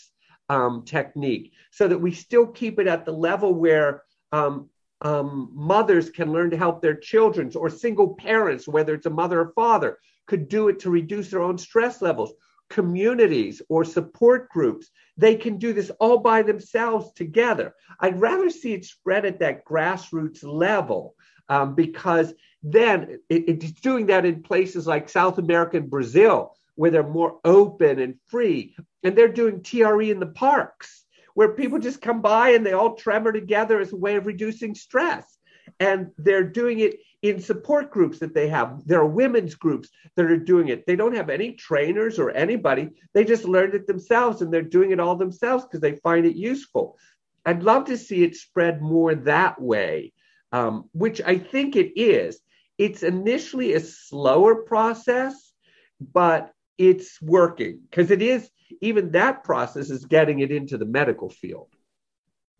um, technique so that we still keep it at the level where um, um, mothers can learn to help their children or single parents, whether it's a mother or father, could do it to reduce their own stress levels. Communities or support groups, they can do this all by themselves together. I'd rather see it spread at that grassroots level um, because then it, it's doing that in places like South America and Brazil, where they're more open and free. And they're doing TRE in the parks where people just come by and they all tremor together as a way of reducing stress. And they're doing it in support groups that they have. There are women's groups that are doing it. They don't have any trainers or anybody. They just learned it themselves and they're doing it all themselves because they find it useful. I'd love to see it spread more that way, um, which I think it is. It's initially a slower process, but it's working because it is even that process is getting it into the medical field.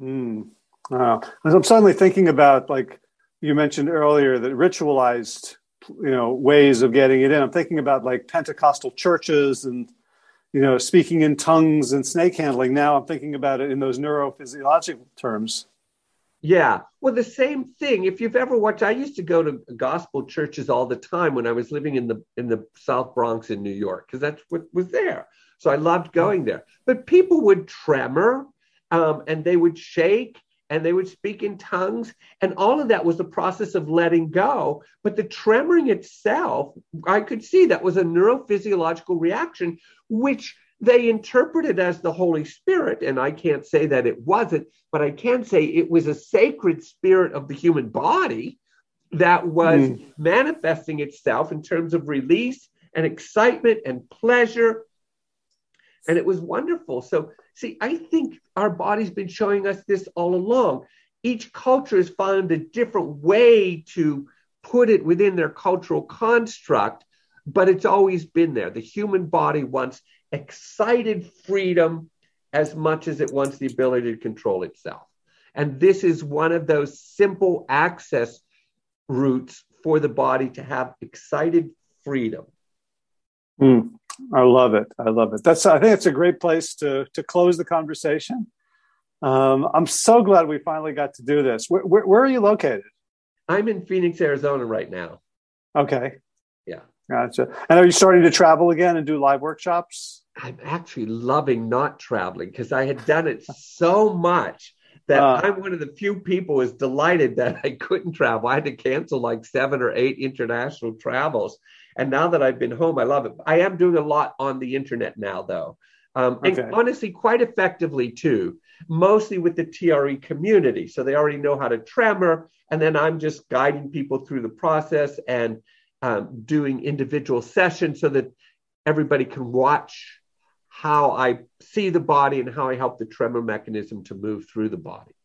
Mm. Wow. I'm suddenly thinking about like you mentioned earlier that ritualized you know ways of getting it in. I'm thinking about like Pentecostal churches and you know speaking in tongues and snake handling. Now I'm thinking about it in those neurophysiological terms. Yeah. Well, the same thing. If you've ever watched, I used to go to gospel churches all the time when I was living in the in the South Bronx in New York because that's what was there. So I loved going there. But people would tremor um, and they would shake and they would speak in tongues. And all of that was the process of letting go. But the tremoring itself, I could see that was a neurophysiological reaction, which they interpreted as the Holy Spirit. And I can't say that it wasn't, but I can say it was a sacred spirit of the human body that was mm. manifesting itself in terms of release and excitement and pleasure and it was wonderful. So, see, I think our body's been showing us this all along. Each culture has found a different way to put it within their cultural construct, but it's always been there. The human body wants excited freedom as much as it wants the ability to control itself. And this is one of those simple access routes for the body to have excited freedom. Mm. I love it. I love it. That's. I think it's a great place to to close the conversation. Um, I'm so glad we finally got to do this. Where, where, where, are you located? I'm in Phoenix, Arizona, right now. Okay. Gotcha. And are you starting to travel again and do live workshops? I'm actually loving not traveling because I had done it so much that uh, I'm one of the few people who's delighted that I couldn't travel. I had to cancel like seven or eight international travels and now that I've been home, I love it. I am doing a lot on the internet now, though. Um, okay. And honestly, quite effectively too, mostly with the TRE community. So they already know how to tremor. And then I'm just guiding people through the process and um, doing individual sessions so that everybody can watch how I see the body and how I help the tremor mechanism to move through the body.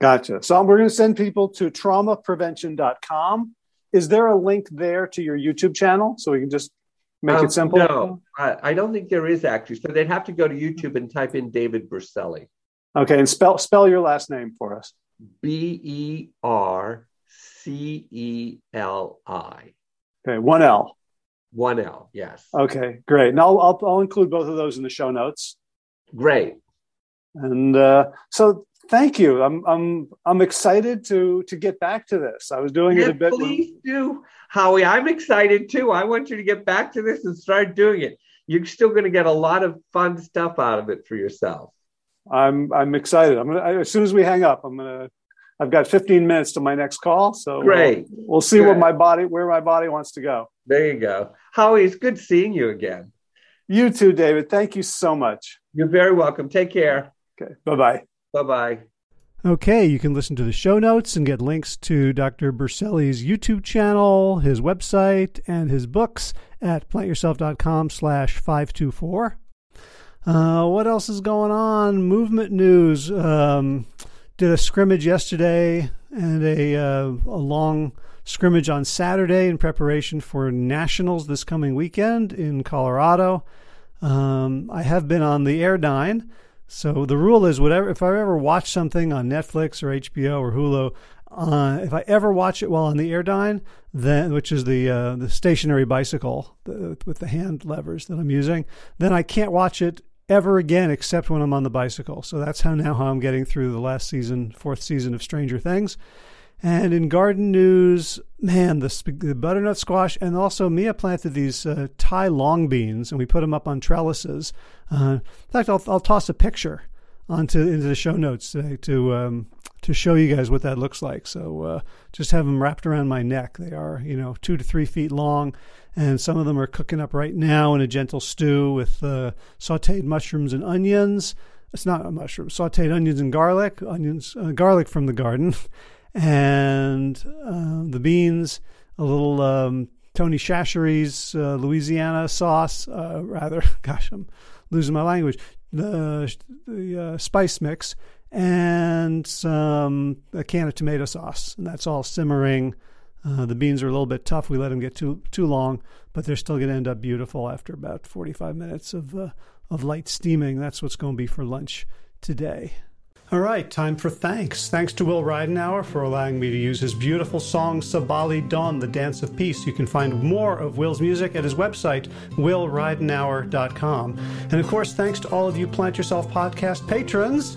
Gotcha. So we're going to send people to traumaprevention.com is there a link there to your YouTube channel so we can just make um, it simple? No, I, I, don't think there is actually. So they'd have to go to YouTube and type in David Berceli. Okay, and spell spell your last name for us. B E R C E L I. Okay, one L. One L, yes. Okay, great. And I'll, I'll, I'll include both of those in the show notes. Great. And uh, so thank you. I'm I'm I'm excited to to get back to this. I was doing yeah, it a bit. Please do, Howie. I'm excited too. I want you to get back to this and start doing it. You're still going to get a lot of fun stuff out of it for yourself. I'm I'm excited. I'm gonna I, as soon as we hang up, I'm gonna. I've got 15 minutes to my next call, so great. We'll, we'll see great. what my body where my body wants to go. There you go, Howie. It's good seeing you again. You too, David. Thank you so much. You're very welcome. Take care. Okay. Bye bye. Bye bye. Okay, you can listen to the show notes and get links to Dr. Berceli's YouTube channel, his website, and his books at plantyourself.com slash 524. Uh, what else is going on? Movement news. Um, did a scrimmage yesterday and a, uh, a long scrimmage on Saturday in preparation for nationals this coming weekend in Colorado. Um, I have been on the Airdyne. So the rule is whatever if I ever watch something on Netflix or HBO or Hulu, uh, if I ever watch it while on the Airdyne, then which is the uh, the stationary bicycle the, with the hand levers that I'm using, then I can't watch it ever again except when I'm on the bicycle. So that's how now how I'm getting through the last season, fourth season of Stranger Things. And in garden news, man, the, the, butternut squash, and also Mia planted these uh, Thai long beans, and we put them up on trellises. Uh, in fact, I'll, I'll toss a picture onto into the show notes today to um, to show you guys what that looks like. So uh, just have them wrapped around my neck. They are, you know, two to three feet long, and some of them are cooking up right now in a gentle stew with uh, sautéed mushrooms and onions. It's not a mushroom, sautéed onions and garlic, onions, uh, garlic from the garden. and uh, the beans, a little um, Tony Chachere's uh, Louisiana sauce, uh, rather, gosh, I'm losing my language, the, the uh, spice mix, and some, a can of tomato sauce. And that's all simmering. Uh, the beans are a little bit tough. We let them get too too long, but they're still going to end up beautiful after about 45 minutes of uh, of light steaming. That's what's going to be for lunch today. All right, time for thanks. Thanks to Will Ridenour for allowing me to use his beautiful song Sabali Dawn, The Dance of Peace. You can find more of Will's music at his website, willridenour.com. And of course, thanks to all of you Plant Yourself podcast patrons.